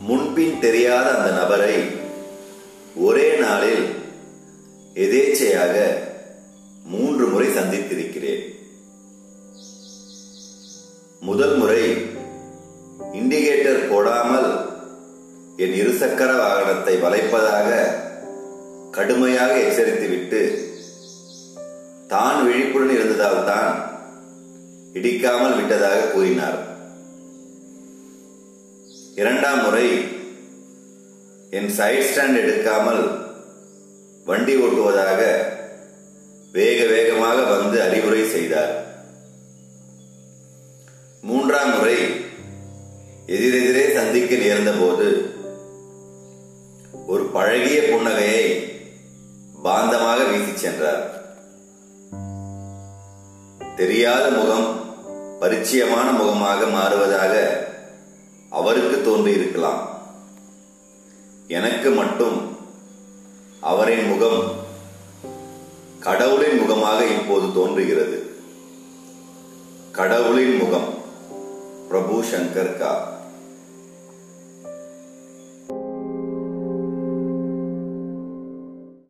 முன்பின் தெரியாத அந்த நபரை ஒரே நாளில் எதேச்சையாக மூன்று முறை சந்தித்திருக்கிறேன். முதல் முறை இண்டிகேட்டர் போடாமல் என் இருசக்கர வாகனத்தை வளைப்பதாக கடுமையாக எச்சரித்துவிட்டு தான் விழிப்புடன் இருந்ததால் தான் இடிக்காமல் விட்டதாக கூறினார். இரண்டாம் முறை என் சைட் ஸ்டாண்ட் எடுக்காமல் வண்டி ஓட்டுவதாக வேக வேகமாக வந்து அறிவுரை செய்தார். மூன்றாம் முறை எதிரெதிரே சந்திக்க நேர்ந்த போது ஒரு பழகிய புன்னகையை பாந்தமாக வீசிச் சென்றார். தெரியாத முகம் பரிச்சயமான முகமாக மாறுவதாக அவருக்கு தோன்றியிருக்கலாம் எனக்கு மட்டும் அவரின் முகம் கடவுளின் முகமாக இப்போது தோன்றுகிறது. கடவுளின் முகம் பிரபு சங்கர் கா.